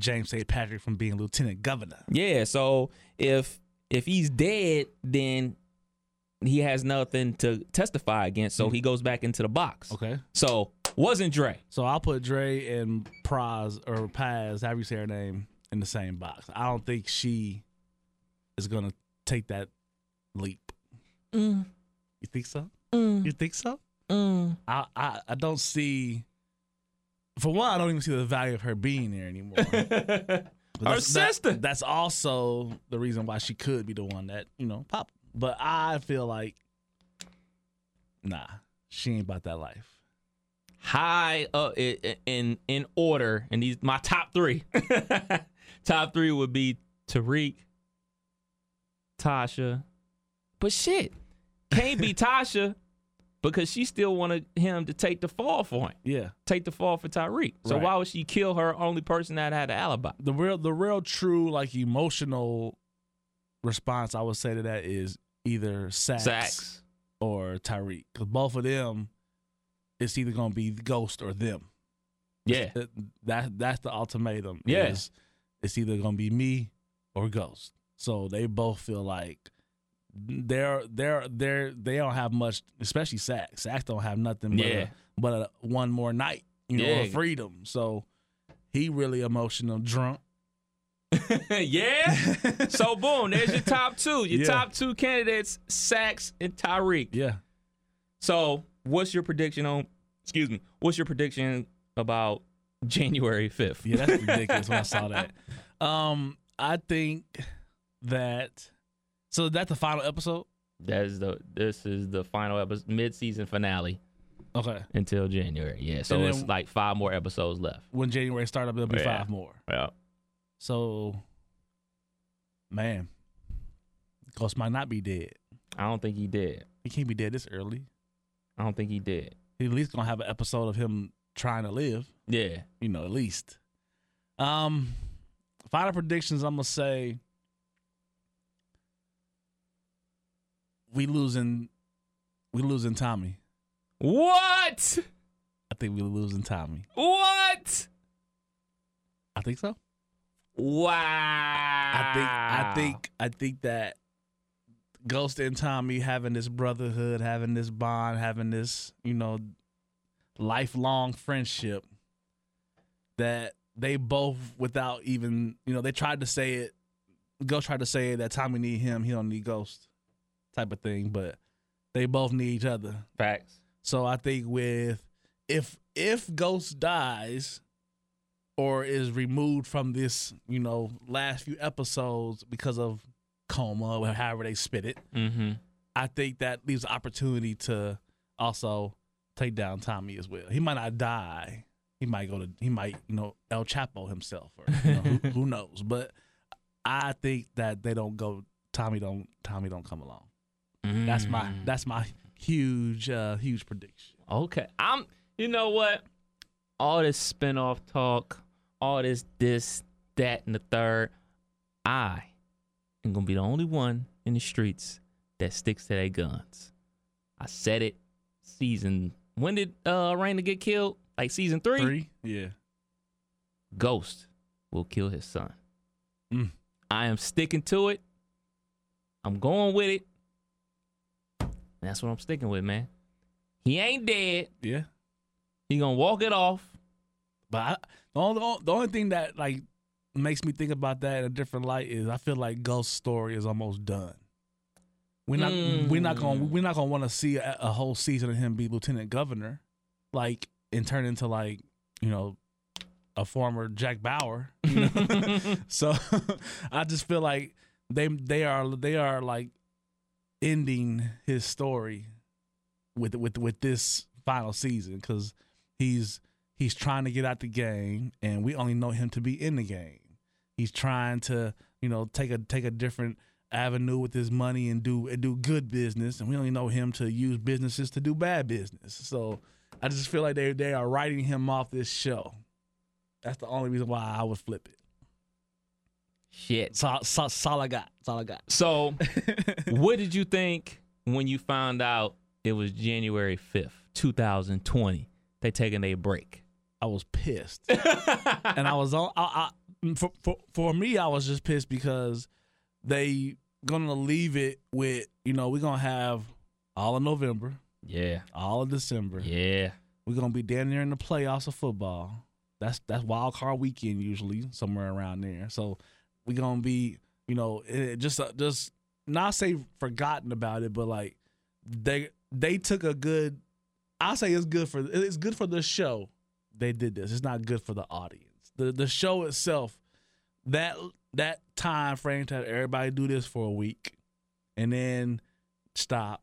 James St. Patrick from being lieutenant governor. Yeah. So if if he's dead, then he has nothing to testify against. So he goes back into the box. Okay. So wasn't Dre. So I'll put Dre and Praz or Paz, however you say her name, in the same box. I don't think she is gonna take that leap. Mm, You think so? mm, You think so? mm. I, I I don't see. For one, I don't even see the value of her being there anymore. Her that's- that- sister. that's also the reason why she could be the one that you know pop. But I feel like, nah, she ain't about that life. High uh, i- i- in in order, and these my top three. top three would be Tariq, Tasha, but shit, can't be Tasha because she still wanted him to take the fall for him, Yeah, take the fall for Tariq. So Right. why would she kill her only person that had an alibi? the real, the real, true, like emotional response I would say to that is either Saxe, Saxe. or Tariq, because both of them, it's either gonna be Ghost or them. Yeah. That, that that's the ultimatum. Yeah. is it's either gonna be me or Ghost. So they both feel like they're they're they're they don't have much, especially Sack. Sack don't have nothing but Yeah. a, but a, one more night, you know, Yeah. of freedom. So he really emotional, drunk. yeah. so boom, there's your top two. Your Yeah. top two candidates, Saxe and Tariq. Yeah. So what's your prediction on? Excuse me. What's your prediction about January fifth? Yeah, that's ridiculous when I saw that. Um, I think that so that's the final episode. That is the this is the final episode, mid season finale Okay. until January. Yeah. So And it's like five more episodes left. When January start up, there'll be Yeah. five more. Yeah. So, man, Ghost might not be dead. I don't think he did. He can't be dead this early. I don't think he did. He at least gonna have an episode of him trying to live. Yeah. You know, at least. Um, final predictions. I'm gonna say we losing, we losing Tommy. What? I think we losing Tommy. What? I think so. Wow. I think I think I think that Ghost and Tommy having this brotherhood, having this bond, having this, you know, lifelong friendship that they both without even, you know, they tried to say it Ghost tried to say that Tommy need him, he don't need Ghost type of thing, but they both need each other. facts. So I think with if if Ghost dies or is removed from this, you know, last few episodes because of coma or however they spit it, Mm-hmm. I think that leaves opportunity to also take down Tommy as well. He might not die. He might go to he might, you know, El Chapo himself or you know, who, who knows. But I think that they don't go Tommy don't Tommy don't come along. That's my Mm. that's my huge uh huge prediction. Okay. I'm you know what? All this spinoff talk, all this this, that, and the third, I am gonna be the only one in the streets that sticks to their guns. I said it season when did uh Raina get killed? Like season three? Three? Yeah. Ghost will kill his son. Mm. I am sticking to it. I'm going with it. And that's what I'm sticking with, man. He ain't dead. Yeah. He gonna walk it off. But I, the only the only thing that like makes me think about that in a different light is I feel like Ghost's story is almost done. We're not we're not going to mm. we're not to want to see a, a whole season of him be lieutenant governor, like and turn into like you know a former Jack Bauer. You know? so I just feel like they they are they are like ending his story with with with this final season because he's he's trying to get out the game and we only know him to be in the game he's trying to you know take a take a different avenue with his money and do and do good business and we only know him to use businesses to do bad business so i just feel like they they are writing him off this show that's the only reason why i would flip it Shit. so, so, that's all i got that's all i got So, what did you think when you found out it was January 5th, 2020? They taking a break. I was pissed, and I was on. I, I, for, for for me, I was just pissed because they gonna leave it with you know we're gonna have all of November, Yeah. all of December. Yeah. We're gonna be down there in the playoffs of football. That's that's wild card weekend usually somewhere around there. So we're gonna be you know it, just uh, just not say forgotten about it, but like they they took a good. I say it's good for it's good for the show. They did this. It's not good for the audience. The the show itself that that time frame to have everybody do this for a week and then stop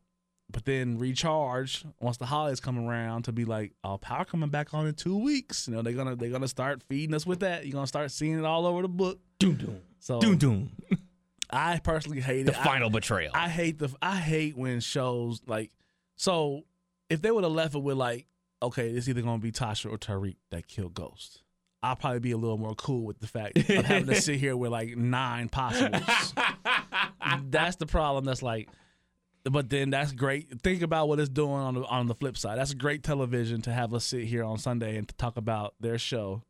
but then recharge once the holidays come around to be like, oh, power coming back on in two weeks. You know, they're gonna they're gonna start feeding us with that. You're gonna start seeing it all over the book. Doom doom. So Doom doom. I personally hate The it. I- final betrayal. I hate the I hate when shows like so if they would have left it with like, okay, it's either gonna be Tasha or Tariq that killed Ghost. I'll probably be a little more cool with the fact of having to sit here with like nine possibles. that's the problem. That's like, but then that's great. Think about what it's doing on the on the flip side. That's great television to have us sit here on Sunday and to talk about their show,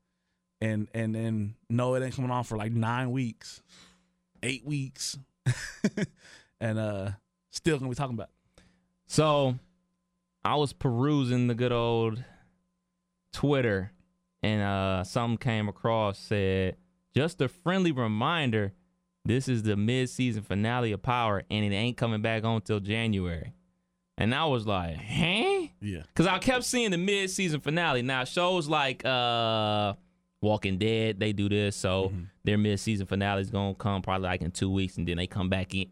and and and no, it ain't coming on for like nine weeks, eight weeks, and uh, still gonna be talking about. it. So I was perusing the good old Twitter and uh something came across said just a friendly reminder this is the mid-season finale of Power and it ain't coming back on till January. And I was like, huh? Yeah, Cause I kept seeing the mid-season finale. Now shows like uh Walking Dead, they do this, so their mid-season finale is gonna come probably like in two weeks, and then they come back in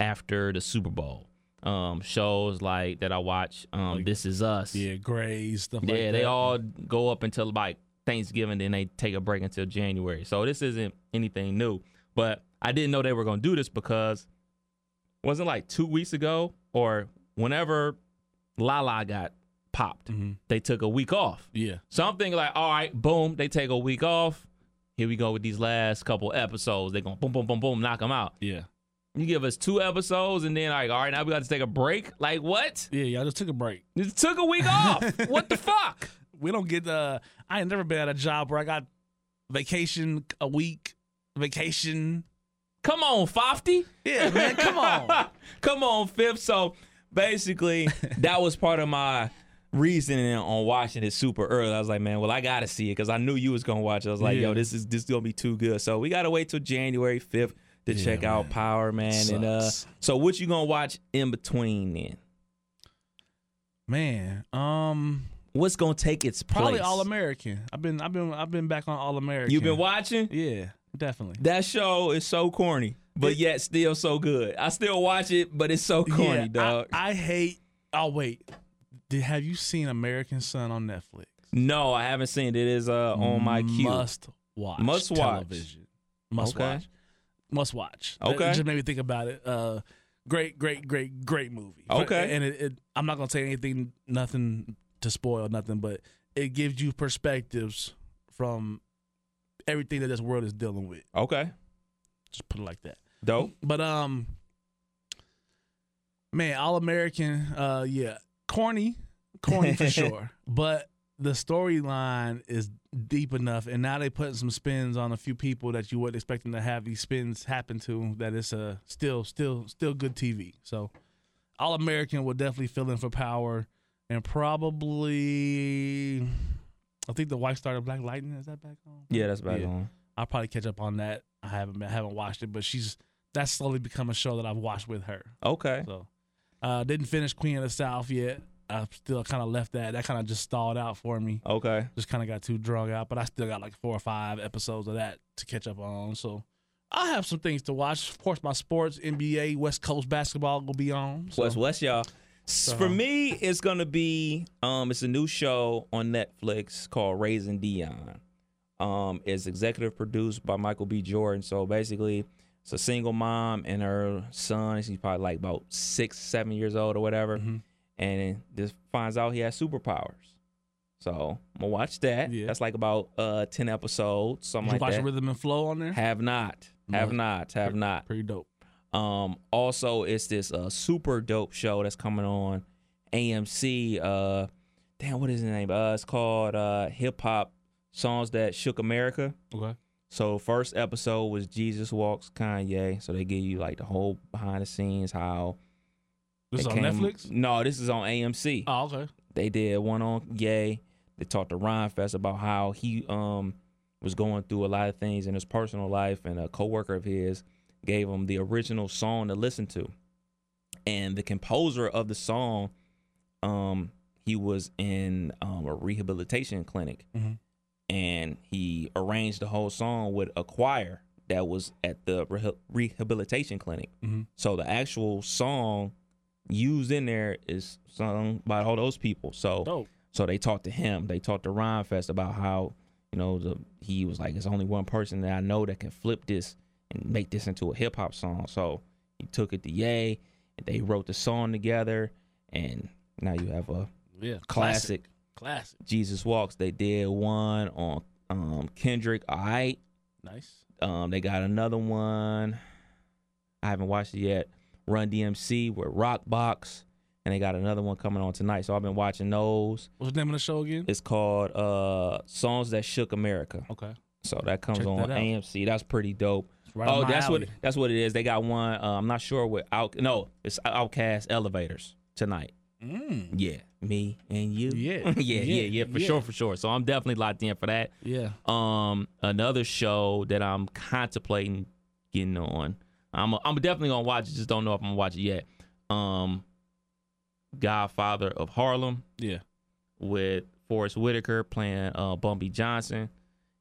after the Super Bowl. Um, shows like that I watch, um, This Is Us. yeah, Grey's stuff like Yeah, that. they all go up until like Thanksgiving, then they take a break until January. So this isn't anything new. But I didn't know they were gonna do this because wasn't like two weeks ago or whenever Lala got popped, Mhm. they took a week off. Yeah, So I'm thinking like, all right, boom, they take a week off. Here we go with these last couple episodes. They're gonna boom, boom, boom, boom, knock them out. yeah, You give us two episodes and then like, all right, now we got to take a break. Like what? yeah. Y'all just took a break. Just took a week off. what the fuck? We don't get uh I ain't never been at a job where I got vacation a week, vacation. Come on, Fofty. Yeah, man, come on. Come on, Fifth. So basically, that was part of my reasoning on watching it super early. I was like, man, well, I gotta see it because I knew you was gonna watch it. I was like, Yeah. yo, this is this is gonna be too good. So we gotta wait till January fifth to Yeah, check out. Power Man. And uh, so what you gonna watch in between then? Man, um What's gonna take its place? probably All American. I've been I've been I've been back on All American. You've been watching? Yeah, definitely. That show is so corny, but It- yet still so good. I still watch it, but it's so corny, yeah, dog. I, I hate Oh wait. Did have you seen American Son on Netflix? no, I haven't seen it. It is uh, on my queue. Must watch. Must watch. television. Must Okay. watch. Must watch. Okay. It just made me think about it. Uh, great, great, great, great movie. Okay. And it, it, I'm not gonna say anything, nothing to spoil, nothing, but it gives you perspectives from everything that this world is dealing with. Okay, Just put it like that. dope. But um, man, All American, uh, yeah, corny, corny for sure. But the storyline is deep enough, and now they putting some spins on a few people that you weren't expecting to have these spins happen to. That it's a still, still, still good TV. So, All American will definitely fill in for Power, and probably. I think the wife started Black Lightning. Is that back on? Yeah, that's back Yeah. on. I'll probably catch up on that. I haven't I haven't watched it, but she's that's slowly become a show that I've watched with her. Okay, So uh didn't finish Queen of the South yet. I still kind of left that. That kind of just stalled out for me. okay. Just kind of got too drug out, but I still got like four or five episodes of that to catch up on. So I have some things to watch. Of course, my sports, NBA, West Coast basketball will be on. So. West West, y'all. S- For me, it's gonna be um, it's a new show on Netflix called Raising Dion. Um, it's executive produced by Michael B. Jordan. So basically, it's a single mom and her son. He's probably like about six, seven years old or whatever, Mm-hmm. And just finds out he has superpowers. So I'm gonna watch that. Yeah. That's like about uh ten episodes, something Did you like watch that. Rhythm and Flow on there? Have not, have No. not, have not. Pretty dope. Um, also, it's this uh, super dope show that's coming on AMC. Uh, damn, what is the name? Uh, it's called uh, Hip Hop Songs That Shook America. Okay. So first episode was Jesus Walks Kanye. So they give you like the whole behind the scenes how This is on came- Netflix? No, this is on AMC. Oh, okay. They did one on Ye. They talked to Rhymefest about how he um was going through a lot of things in his personal life, and a coworker of his gave him the original song to listen to. And the composer of the song, um, he was in um, a rehabilitation clinic, Mhm. and he arranged the whole song with a choir that was at the reha- rehabilitation clinic. Mhm. So the actual song used in there is sung by all those people. So Dope. so they talked to him. They talked to Rhymefest about how you know the he was like, "There's only one person that I know that can flip this and make this into a hip hop song." So he took it to Ye, and they wrote the song together, and now you have a Yeah. classic. Classic. Jesus Walks. They did one on um, Kendrick. All right. Nice. Um, they got another one. I haven't watched it yet. Run DMC with Rockbox and they got another one coming on tonight. So I've been watching those. What's the name of the show again? It's called uh, Songs That Shook America. Okay. So that comes Check on that. AMC. That's pretty dope. right oh, that's what that's what it is. They got one. Uh, I'm not sure what out. No, it's OutKast Elevators tonight. Mm. Yeah, me and you. Yeah. yeah, yeah, yeah, for Yeah. sure, for sure. So I'm definitely locked in for that. Yeah. Um, another show that I'm contemplating getting on. I'm I'm definitely gonna watch it. Just don't know if I'm gonna watch it yet. Um, Godfather of Harlem Yeah. with Forest Whitaker playing uh Bumpy Johnson.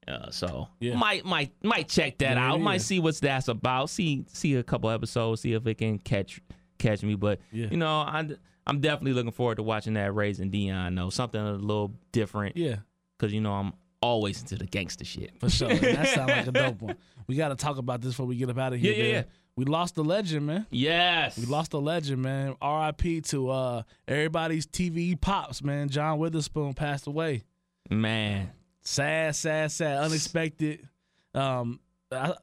Uh, so Yeah. might might might check that Yeah, out. yeah. Might see what's that's about. See see a couple episodes. See if it can catch catch me. But Yeah. you know, I I'm definitely looking forward to watching that Raising Dion. though something a little different. Yeah. Cause you know I'm always into the gangster shit. For sure. that sounds like a dope one. We got to talk about this before we get up out of here. Yeah, yeah, man. yeah. We lost the legend, man. Yes. We lost a legend, man. R.I.P. to uh, everybody's TV pops, man. John Witherspoon passed away. Man. Sad, sad, sad. Unexpected. Um, I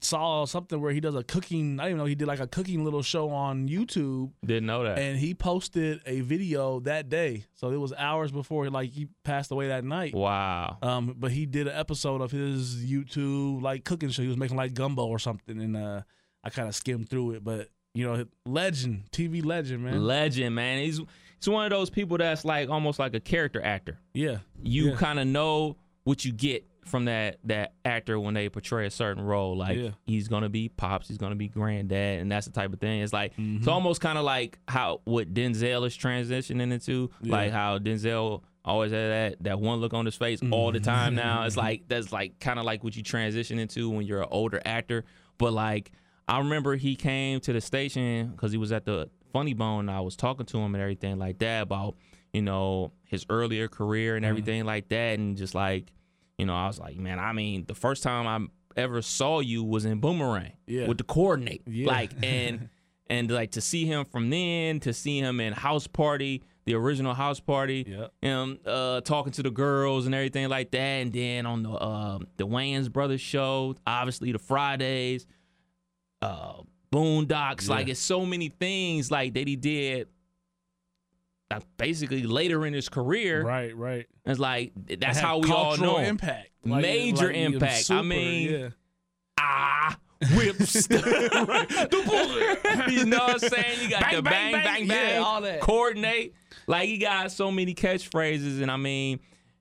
saw something where he does a cooking. I didn't even know he did like a cooking little show on YouTube, Didn't know that. and he posted a video that day. So it was hours before like he passed away that night. wow. Um, but he did an episode of his YouTube like cooking show. He was making like gumbo or something, and uh, I kind of skimmed through it. But you know, legend, TV legend, man. Legend, man. He's he's one of those people that's like almost like a character actor. yeah, You Yeah. kind of know what you get from that that actor when they portray a certain role. Like Yeah. he's gonna be pops, he's gonna be granddad, and that's the type of thing. It's like Mm-hmm. it's almost kind of like how what Denzel is transitioning into, like how Denzel always had that that one look on his face all the time. Now it's like that's like kind of like what you transition into when you're an older actor. But like I remember he came to the station because he was at the Funny Bone. And I was talking to him and everything like that about you know his earlier career Mm-hmm. and everything like that, and just like you know I was like, man, I mean, the first time I ever saw you was in Boomerang Yeah. with the coordinate, Yeah. like and and like to see him from then to see him in House Party, the original House Party, Yep. him uh, talking to the girls and everything like that, and then on the uh, the Wayans Brothers show, obviously the Fridays, uh, Boondocks, like it's so many things like that he did. Like basically later in his career, right, right. it's like that's how we all know. impact, Major like, impact. I mean, yeah. ah, whips. the bullet. you know what I'm saying? You got Bang, the bang, bang, bang. bang, bang, Yeah, all that. coordinate. Like he got so many catchphrases, and I mean,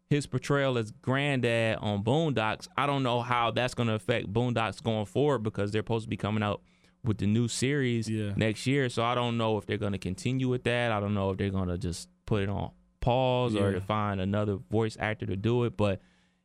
his portrayal as granddad on Boondocks. I don't know how that's going to affect Boondocks going forward because they're supposed to be coming out with the new series Yeah. next year. So I don't know if they're going to continue with that. I don't know if they're going to just put it on pause or to find another voice actor to do it. But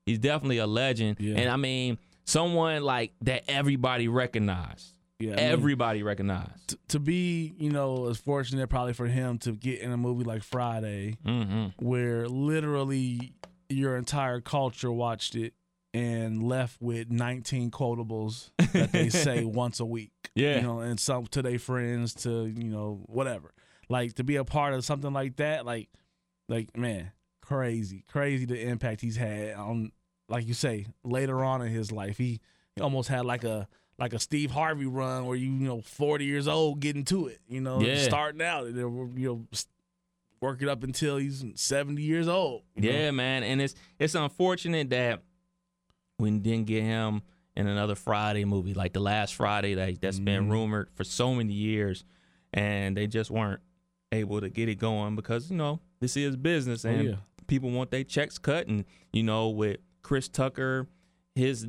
he's definitely a legend, Yeah. and I mean, someone like that everybody recognized. Yeah, I mean, Everybody recognized. t- to be, you know, as fortunate probably for him to get in a movie like Friday, hmm where literally your entire culture watched it and left with 19 quotables that they say once a week. Yeah. You know, and some to their friends to, you know, whatever. Like to be a part of something like that, like like man, crazy. Crazy the impact he's had on like you say, later on in his life. He, he almost had like a like a Steve Harvey run where you, you know, 40 years old getting to it, you know, Yeah. starting out, and you know, s- work it up until he's 70 years old. you know? Yeah, man, and it's it's unfortunate that we didn't get him in another Friday movie like the last Friday that that's been Mm-hmm. rumored for so many years, and they just weren't able to get it going because you know this is business and Oh, yeah. people want their checks cut, and you know with Chris Tucker, his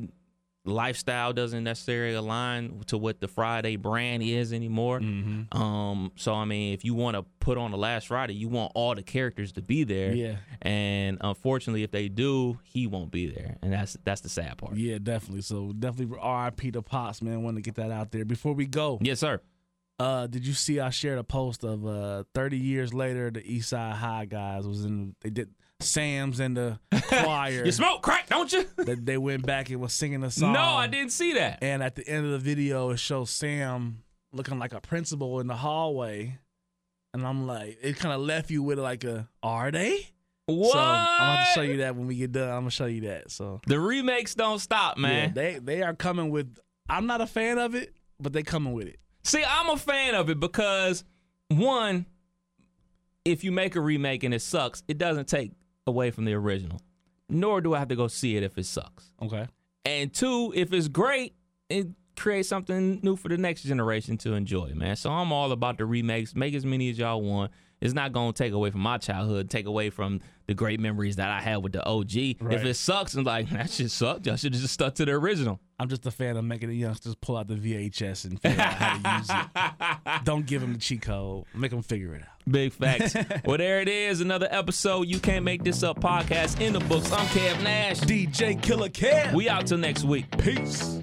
lifestyle doesn't necessarily align to what the Friday brand is anymore. Mm-hmm. Um, so I mean, if you want to put on the last Friday, you want all the characters to be there. Yeah. And unfortunately, if they do, he won't be there, and that's that's the sad part. Yeah, definitely. So definitely R.I.P. to Pops, man. Want to get that out there. Before we go, Yes, sir. uh, did you see I shared a post of uh 30 years later the East Side High guys was in they did Sam's and the choir. You smoke crack, don't you? that they went back and was singing a song. no, I didn't see that. And at the end of the video, it shows Sam looking like a principal in the hallway. And I'm like, it kind of left you with like a, are they? What? So I'm gonna have to show you that when we get done. I'm gonna show you that. So the remakes don't stop, man. yeah, they they are coming with. I'm not a fan of it, but they coming with it. See, I'm a fan of it because one, if you make a remake and it sucks, it doesn't take away from the original. Nor do I have to go see it if it sucks. Okay. And two, if it's great, it creates something new for the next generation to enjoy, man. So I'm all about the remakes. Make as many as y'all want. It's not gonna take away from my childhood, take away from the great memories that I had with the OG. If it sucks and like that shit sucked, y'all should have just stuck to the original. I'm just a fan of making the youngsters pull out the VHS and figure out how to use it. Don't give them the cheat code. Make them figure it out. Big facts. well, there it is. Another episode. You can't make this up podcast in the books. I'm Kev Nash. DJ Killer Kev. We out till next week. Peace.